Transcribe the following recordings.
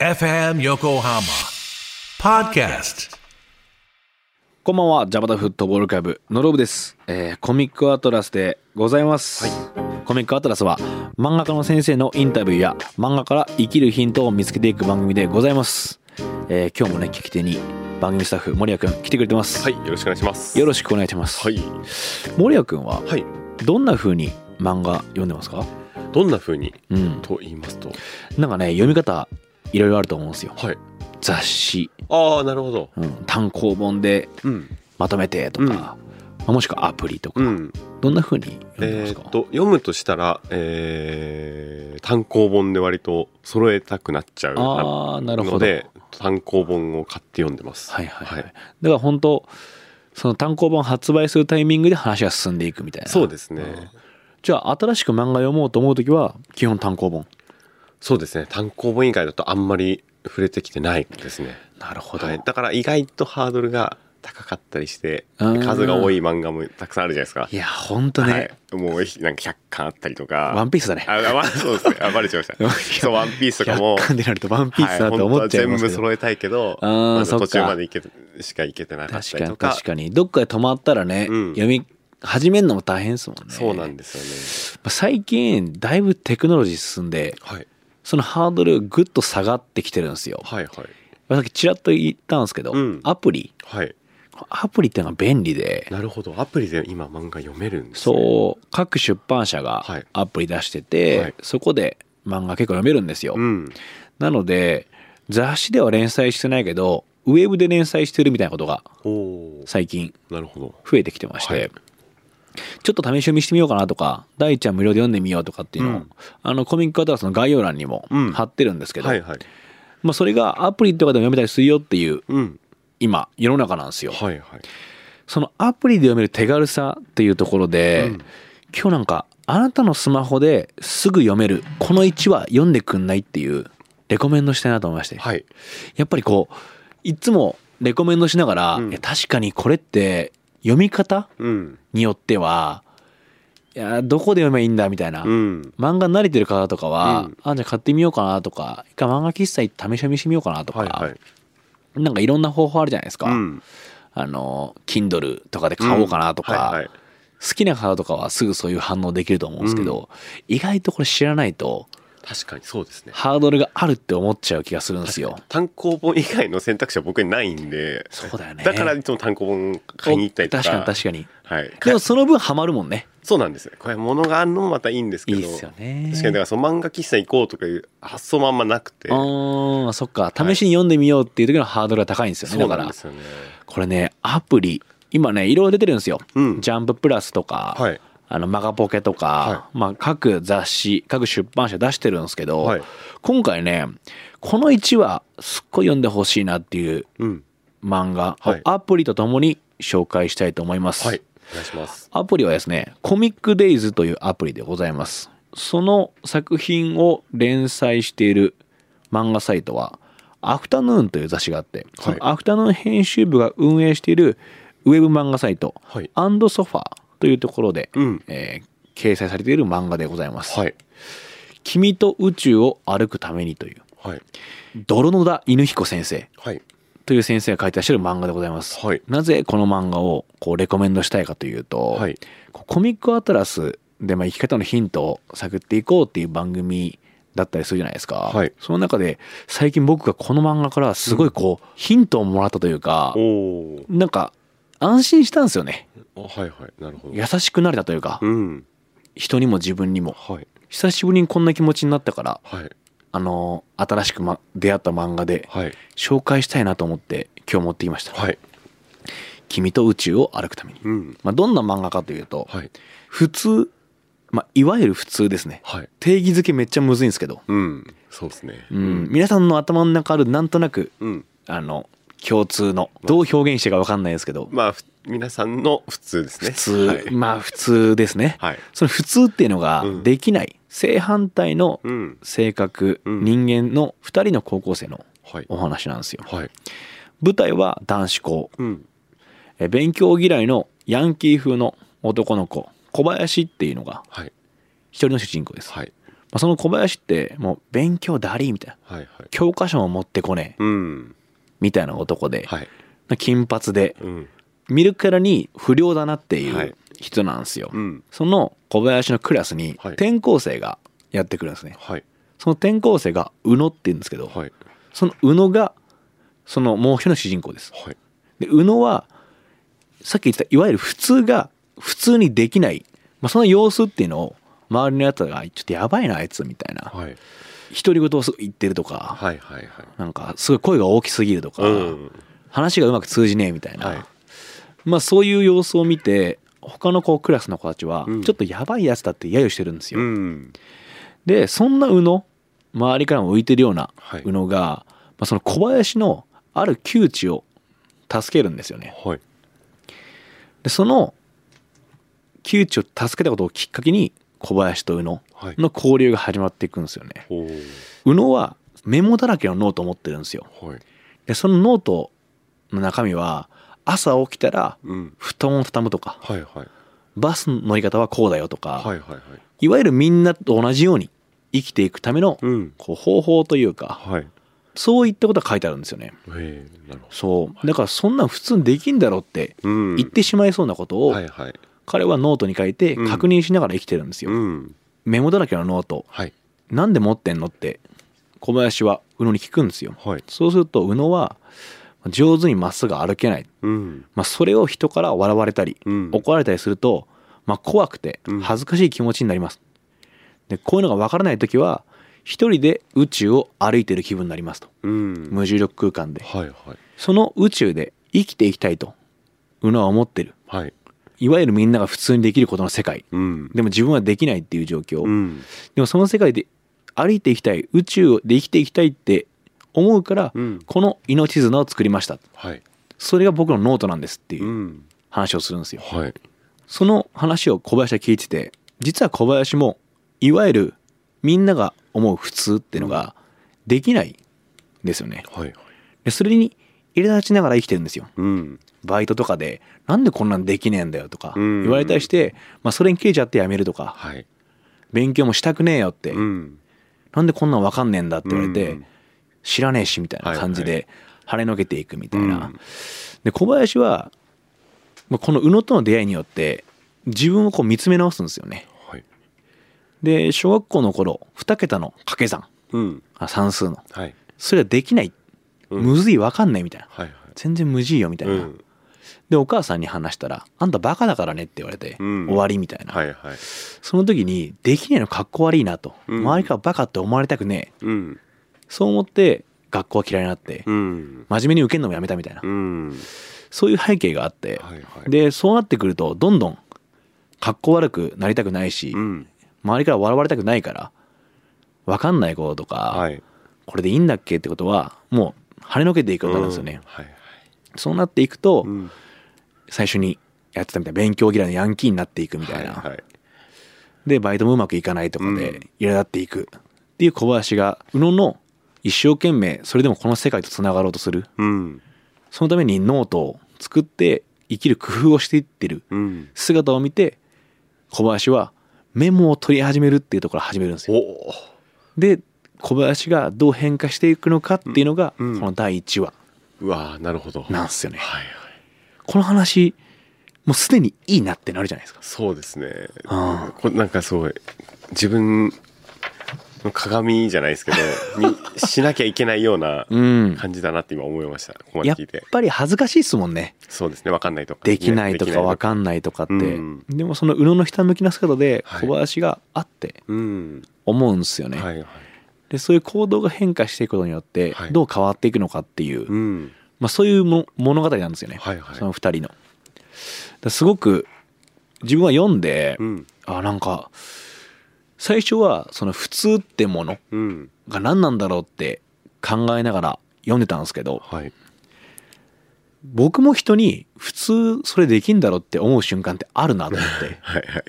FM Yokohama Podcast. こんばんは、ジャパタフットボールクラブのロブです、えーコミックアトラスでございます、コミックアトラスは漫画家の先生のインタビューや漫画から生きるヒントを見つけていく番組でございます、えー今日もね聞き手に番組スタッフ森谷くん来てくれてます、はい、よろしくお願いします。よろしくお願いします、はい。森谷くんははい。どんな風に漫画読んでますか？どんな風に？うん。と言いますと、なんかね読み方いろいろあると思うんですよはい。雑誌、ああ、なるほど。うん、単行本でうん。まとめてとか、うんまあもしくはアプリとか、うん。どんな風に読んでますか、えーっと、読むとしたら、えー単行本で割と揃えたくなっちゃうああなるほどので、単行本を買って読んでます。はいはいはい、だから本当その単行本発売するタイミングで話が進んでいくみたいなそうですね。じゃあ新しく漫画読もうと思う時は基本単行本そうですね。単行本以外だとあんまり触れてきてないですね。なるほど、はい。だから意外とハードルが高かったりして、うん数が多い漫画もたくさんあるじゃないですか。いや本当ね、はい、もうなんか100巻あったりとか。ワンピースだねあ、あまあ、そうですね。あ、バレちゃいました。そう、ワンピースとかも。100巻でなるとワンピースだと思っちゃいますけど、は本当は全部揃えたいけど、あーま途中まで行けしか行けてなかっ確かにたりとか。確かにどっかで止まったらね、うん読み始めるのも大変ですもんねそうなんですよね。まあ最近だいぶテクノロジー進んではい。そのハードルぐっと下がってきてるんですよ、はいはい。さっきちらっと言ったんですけど、うんアプリはい。アプリっていうのが便利でなるほど。アプリで今漫画読めるんですね。そう各出版社がはいアプリ出してて、はいそこで漫画結構読めるんですよ、うん。なので雑誌では連載してないけどウェブで連載してるみたいなことが。最近。増えてきてまして、はいちょっと試し読みしてみようかなとか大ちゃん無料で読んでみようとかっていうのを、うんあのコミックアトラスの概要欄にもうん貼ってるんですけど、はいはい。まあ、それがアプリとかでも読めたりするよっていううん。今世の中なんですよ、はいはい。そのアプリで読める手軽さっていうところで、うん今日なんかあなたのスマホですぐ読めるこの1話読んでくんないっていうレコメンドしたいなと思いまして、はい。やっぱりこういつもレコメンドしながら、うん確かにこれって読み方うん。によってはいやどこで読めばいいんだみたいな、うん。漫画に慣れてる方とかは、うんあじゃあ買ってみようかなとか一回漫画喫茶行って試し読みしてみようかなとか、はいはい。なんかいろんな方法あるじゃないですか、うん。あの Kindle とかで買おうかなとか、はいはい。好きな方とかはすぐそういう反応できると思うんですけど、意外とこれ知らないと確かにそうですね。ハードルがあるって思っちゃう気がするんですよ。単行本以外の選択肢は僕にないんで。そうだよねだからいつも単行本買いに行ったりとか。確かに確かに。はい。でもその分ハマるもんね。そうなんですよ。これ物があるのもまたいいんですけど。いいっすよね。確かにだからその漫画喫茶行こうとかいう発想もあんまなくて。あーそっか試しに読んでみようっていう時のハードルが高いんですよね、そうだからなんですよね。これねアプリ今ねいろいろ出てるんですよ、うんジャンププラスとか、はい。あのマガポケとか、はまあ、各雑誌各出版社出してるんですけど、はい。今回ねこの1話すっごい読んでほしいなっていううん。漫画をはい。アプリとともに紹介したいと思います、はい。お願いします。アプリはですねコミックデイズというアプリでございます。その作品を連載している漫画サイトはアフタヌーンという雑誌があって、そのアフタヌーン編集部が運営しているウェブ漫画サイト、はい。アンドソファーというところで、うんえー掲載されている漫画でございます、はい。君と宇宙を歩くためにというはい。泥野田犬彦先生はい。という先生が書いてらっしゃる漫画でございます、はいなぜこの漫画をこうレコメンドしたいかというと、はいコミックアトラスでまあ生き方のヒントを探っていこうっていう番組だったりするじゃないですか、はいその中で最近僕がこの漫画からすごいこう、ヒントをもらったというかおお。なんか安心したんですよねあはいはい。なるほど。優しくなれたというか、うん。人にも自分にもはい。久しぶりにこんな気持ちになったからはい。あの新しく、ま、出会った漫画ではい。紹介したいなと思って今日持ってきました、はい。君と宇宙を歩くために、うん。まあ、どんな漫画かというと、はい。普通、まあ、いわゆる普通ですねはい。定義づけめっちゃむずいんですけど、うん。そうですね。うん、皆さんの頭の中あるなんとなくうん。あの共通のどう表現してか分かんないですけどまあ、ふ皆さんの普通ですね。普通、はい。まあ普通ですね、はい。その普通っていうのがうんできない正反対のうん。性格、うん人間の2人の高校生のはい。お話なんですよはい。舞台は男子校うん。え勉強嫌いのヤンキー風の男の子小林っていうのがはい。一人の主人公です、はい。あ、その小林ってもう勉強だりみたいなはいはい教科書も持ってこねえうんみたいな男で、はい。金髪でうん。見るからに不良だなっていはい。う人なんですよ、うん。その小林のクラスにはい。転校生がやってくるんですね、はい。その転校生が宇野って言うんですけど、はい。その宇野がそのもう一人の主人公です。はい。で宇野はさっき言ってたいわゆる普通が普通にできない、まあ、その様子っていうのを周りのやつがちょっとやばいなあいつみたいな。はい独り言を言ってるとかはいはいはい。なんかすごい声が大きすぎるとか、うん。話がうまく通じねえみたいな、はい。まあそういう様子を見て他のこうクラスの子たちはうん。ちょっとやばいやつだって揶揄してるんですよ、うん。でそんな宇野周りからも浮いてるようなはい。宇野が、まあ、その小林のある窮地を助けるんですよね。はい。でその窮地を助けたことをきっかけに小林と宇野はいの交流が始まっていくんですよね。おー宇野はメモだらけのノートを持ってるんですよ。はい。でそのノートの中身は朝起きたらうん。布団を畳むとかはいはい。バスの乗り方はこうだよとか、はいはいはい。いわゆるみんなと同じように生きていくためのうん。こう方法というかはい。そういったことが書いてあるんですよね。そう。だからそんなん普通にできんだろうって言ってしまいそうなことをはいはい。彼はノートに書いて確認しながら生きてるんですよ、うんメモだらけのノート。はい。なんで持ってんのって小林は宇野に聞くんですよ。はい。そうすると宇野は上手にまっすぐ歩けない、うん。まあ、それを人から笑われたりうん。怒られたりすると、まあ、怖くてうん。恥ずかしい気持ちになります、でこういうのが分からない時は一人で宇宙を歩いてる気分になりますと。うん。無重力空間で。はいはい。その宇宙で生きていきたいと宇野は思ってる。はいいわゆるみんなが普通にできることの世界。うん。でも自分はできないっていう状況、うん。でもその世界で歩いていきたい宇宙で生きていきたいって思うから、うん。この命綱を作りました。はい。それが僕のノートなんですっていううん。話をするんですよ。はい。その話を小林は聞いてて実は小林もいわゆるみんなが思う普通っていうのができないんですよね。はいはい。でそれに入れ立ちながら生きてるんですよ。うんバイトとかでなんでこんなんできねえんだよとかうん。言われたりして、まあ、それに切れちゃってやめるとかはい。勉強もしたくねえよって、うん。なんでこんなんわかんねえんだって言われて、うん。知らねえしみたいな感じはいで跳ねのけていくみたいな、うん。で小林はまあこの宇野との出会いによって自分をこう見つめ直すんですよね。はい。で小学校の頃2桁の掛け算。うん。あ算数の。はい。それができない、うん。むずいわかんないみたいな。はいはい。全然無事よみたいな、うんでお母さんに話したら「あんたバカだからね」って言われて、うん終わりみたいな、はいはい。その時にできないのかっこ悪いなと、うん周りからバカって思われたくねえうん。そう思って学校は嫌いになって、うん。真面目に受けるのもやめたみたいな、うん。そういう背景があって、はいはい。でそうなってくるとどんどんかっこ悪くなりたくないし、うん。周りから笑われたくないから分かんないこととか、はい。これでいいんだっけ？ってことはもう跳ねのけていくことなんですよね、はいはい。そうなっていくと、うん最初にやってたみたいな勉強嫌いのヤンキーになっていくみたいな、はいはい。でバイトもうまくいかないとかうん。で苛立っていくっていう小林が宇野の一生懸命それでもこの世界とつながろうとする。うん。そのためにノートを作って生きる工夫をしていってるうん。姿を見て小林はメモを取り始めるっていうところ始めるんですよ。で小林がどう変化していくのかっていうのがこうん。の第1話うわーなるほど。なんですよね。はいはいこの話もうすでにいいなってなるじゃないですか。そうですね。あこなんかすごい自分の鏡じゃないですけど にしなきゃいけないようなうん。感じだなって今思いました。ここまでやっ聞いて。ぱり恥ずかしいですもんね。そうですね。わかんないとか。できないとかわんかんないとかって。うん。でもその宇野のひたむきな姿ではい。小林があってうん。思うんですよね。はいはい。でそういう行動が変化していくことによってはい。どう変わっていくのかっていう、うんまあ、そういうも物語なんですよね、はいはい。その2人の。すごく自分は読んで、うん。あなんか最初はその普通ってものうん。が何なんだろうって考えながら読んでたんですけどはい。僕も人に普通それできんだろうって思う瞬間ってあるなと思って。はいはい。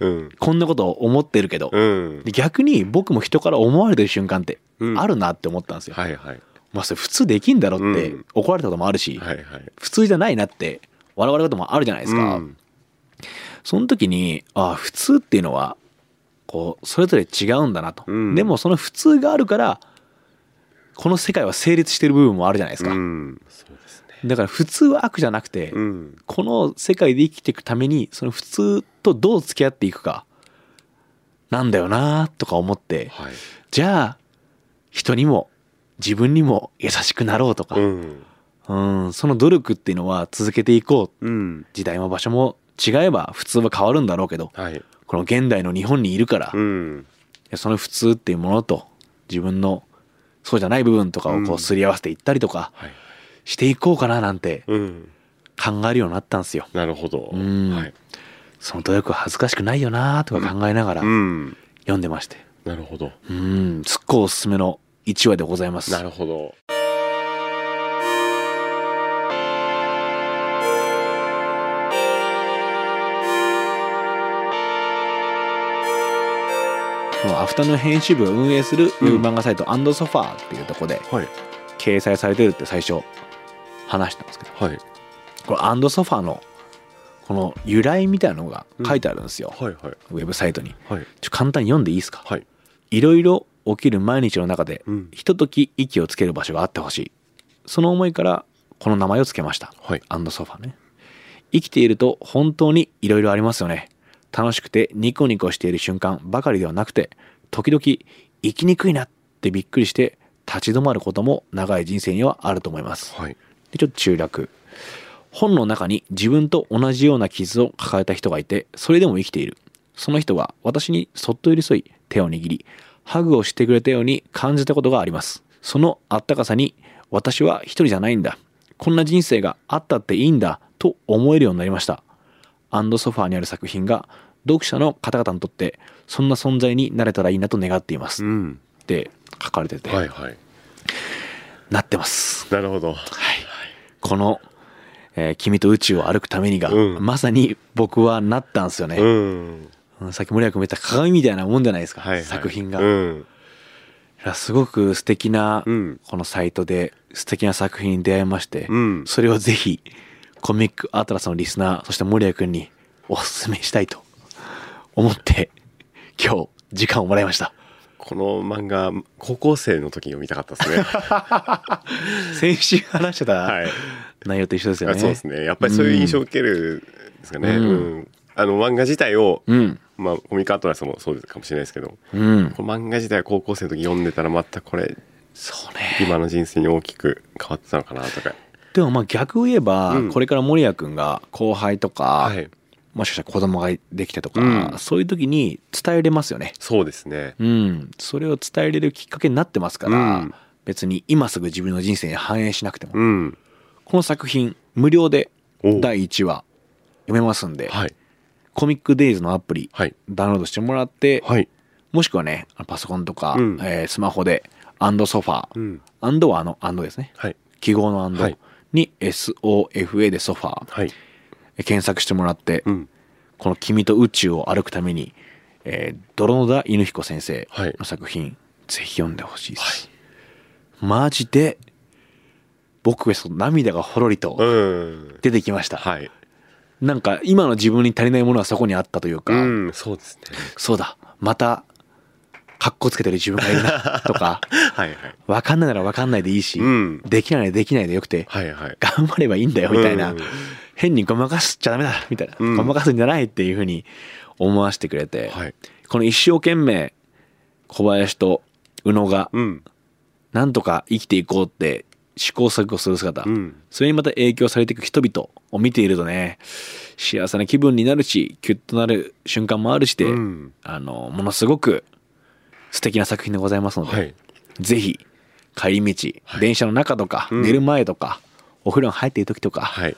うん。こんなこと思ってるけど、うん。で逆に僕も人から思われてる瞬間ってうん。あるなって思ったんですよ。はいはいまあそれ普通できんだろってうん。怒られたこともあるし、はいはい。普通じゃないなって笑われることもあるじゃないですか。うん。その時にああ普通っていうのはこうそれぞれ違うんだなと、うん。でもその普通があるからこの世界は成立してる部分もあるじゃないですか、うん。すね。だから普通は悪じゃなくて、うん。この世界で生きていくためにその普通とどう付き合っていくかなんだよなとか思ってはい。じゃあ人にも自分にも優しくなろうとか、うん。うん、その努力っていうのは続けていこう。うん。時代も場所も違えば普通は変わるんだろうけどはい。この現代の日本にいるから、いうん。やその普通っていうものと自分のそうじゃない部分とかをこううんすり合わせていったりとかはい。していこうかななんてうん。考えるようになったんですよ。なるほど。うん。はい。その努力は恥ずかしくないよなとか考えながらうん。読んでまして。なるほど。うん、すっごいおすすめの1話でございます。なるほど。アフタヌーン編集部を運営するウェうんブ漫画サイト、アンドソファーっていうところではい。掲載されてるって最初話したんですけど、はい。これアンドソファーのこの由来みたいなのが書いてあるんですよ、はいはい。ウェブサイトに。はい。ちょ簡単に読んでいいですか？はい。いろいろ起きる毎日の中でうん。ひととき息をつける場所があってほしい。その思いからこの名前を付けました。はい。アンドソファね。生きていると本当にいろいろありますよね。楽しくてニコニコしている瞬間ばかりではなくて時々生きにくいなってびっくりして立ち止まることも長い人生にはあると思います。はい。でちょっと中略。本の中に自分と同じような傷を抱えた人がいてそれでも生きている。その人は私にそっと寄り添い手を握りハグをしてくれたように感じたことがあります。そのあったかさに私は一人じゃないんだ。こんな人生があったっていいんだ。と思えるようになりました。アンドソファーにある作品が読者の方々にとってそんな存在になれたらいいなと願っています。っうん。て書かれてて、はいはい。なってます。なるほど。はい、この、えー君と宇宙を歩くためにが、うん。まさに僕はなったんですよね、うんうんさっき森谷君も言った鏡みたいなもんじゃないですか、はいはい。作品が、いうん。やすごく素敵な、うん。このサイトで素敵な作品に出会いまして、うん。それをぜひコミックアトラスのリスナーそして森谷君におすすめしたいと思って今日時間をもらいました。この漫画高校生の時に読みたかったですね。先週話してたはい。内容と一緒ですよね、あそうですね。やっぱりそういう印象を受けるんですかね、ううんん。あの漫画自体を、うんまあコミックアトラスもそうですかもしれないですけどうん。この漫画自体は高校生の時読んでたらまたこれそうね。今の人生に大きく変わってたのかなとか。でもまあ逆を言えば、うん。これから守谷君が後輩とか、はい。もしかしたら子供ができたとか、うん。そういう時に伝えれますよね。そうですね。うん、それを伝えれるきっかけになってますから、うん。別に今すぐ自分の人生に反映しなくても、うん。この作品無料でお第1話読めますんで、はいコミックデイズのアプリはい。ダウンロードしてもらって、はい。もしくはねパソコンとか、うん。えースマホでアンドソファー、うん。アンドはあのアンドですね。はい。記号のアンドはい。に SOFA でソファー、はい。検索してもらって、うん。この「君と宇宙を歩くために」えー、泥野田犬彦先生はい。の作品、ぜひ読んでほしいです、マジで僕はその涙がほろりとうん。出てきました、はいなんか今の自分に足りないものはそこにあったというか、うんそうですね。そうだまたかっこつけてる自分がいるな とかはいはい。分かんないなら分かんないでいいし、うん。できないならできないでよくて、はいはい。頑張ればいいんだよみたいな、うん。変にごまかしちゃダメだみたいな、うん。ごまかすんじゃないっていうふうに思わせてくれて、はい。この一生懸命小林と宇野がうん。なんとか生きていこうって試行錯誤する姿、うん。それにまた影響されていく人々を見ているとね幸せな気分になるしキュッとなる瞬間もあるしで、うん。あのものすごく素敵な作品でございますので、はい。ぜひ帰り道、はい。電車の中とか、うん。寝る前とかお風呂に入っている時とか、はい。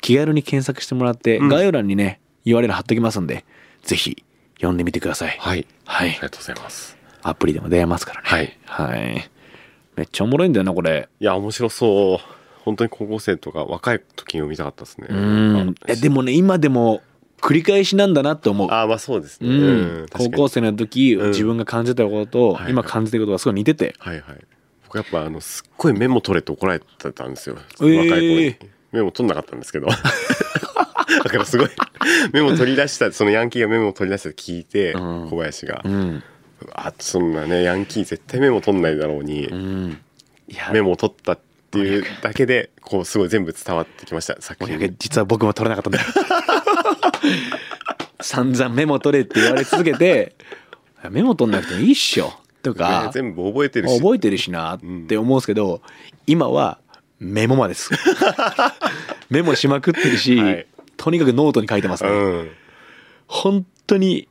気軽に検索してもらって、うん。概要欄にね URL 貼っときますんでぜひ読んでみてください。はい。はい。ありがとうございます。アプリでも出会えますからね。はい。はいめっちゃおもろいんだよなこれ。いや面白そう。本当に高校生とか若い時に読みたかったですね。うん。えでもね今でも繰り返しなんだなって思う。ああまあそうですね。うん、高校生の時、うん。自分が感じたことと、今感じてることがすごい似てて、はいはい。僕やっぱあのすっごいメモ取れって怒られてたんですよ、えー。若い子に。メモ取んなかったんですけど。だからすごいメモ取り出したそのヤンキーがメモを取り出したと聞いて、うん。小林が、うんあそんなねヤンキー絶対メモ取んないだろうに、うん。メモを取ったっていうだけでこうすごい全部伝わってきました作品。訳実は僕も取れなかったんだよ。散々メモ取れって言われ続けてメモ取んなくてもいいっしょ。とねか全部覚えてるし。覚えてるしなって思うんですけど、今はメモ魔です。メモしまくってるし、はい。とにかくノートに書いてますね、うん。本当に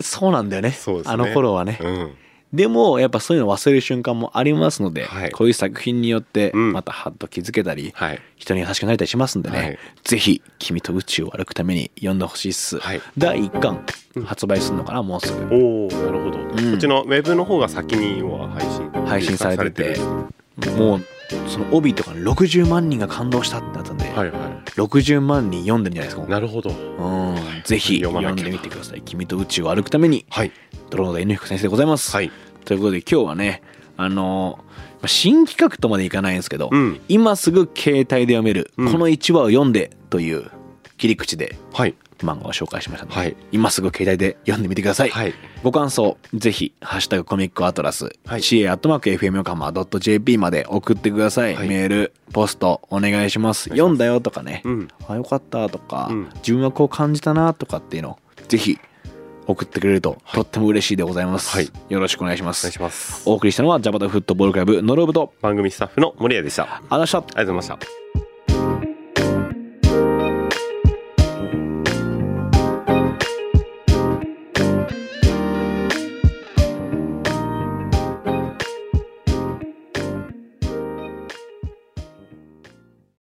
そうなんだよね。ね。あの頃はね、うん。でもやっぱそういうの忘れる瞬間もありますので、はい。こういう作品によってうん。またハッと気づけたり、はい。人に優しくなれたりしますんでね、はい。ぜひ「君と宇宙を歩くために」読んでほしいっす、はい。第1巻発売するのかなもうすぐ。おおなるほど、ん。こっちのウェブの方が先には配信配信されててさもうその帯とかに60万人が感動したってなったんで、はいは60万人読んでるんじゃないですかいなるほど。うん。ぜひ読んでみてください「君と宇宙を歩くためにはい」ドローン N 彦先生でございます、はい。ということで今日はねあのまあ新企画とまでいかないんですけど、うん。今すぐ携帯で読める、うん。この1話を読んでという切り口ではい漫画を紹介しましたので、はい。今すぐ携帯で読んでみてください、はい。ご感想ぜひ「ハッシュタグコミックアトラス」はい。CA.FM 横浜 .jp まで送ってください、はい。メールポストお願いします。読んだよとかね、うん。あよかったとか、うん。自分はこう感じたなとかっていうのをぜひ送ってくれるととっても嬉しいでございます、はい。よろしくお願いします。お願いします。お送りしたのはジャパタフットボールクラブノロブと番組スタッフの森谷でした。ありありがとうございましたがとうございました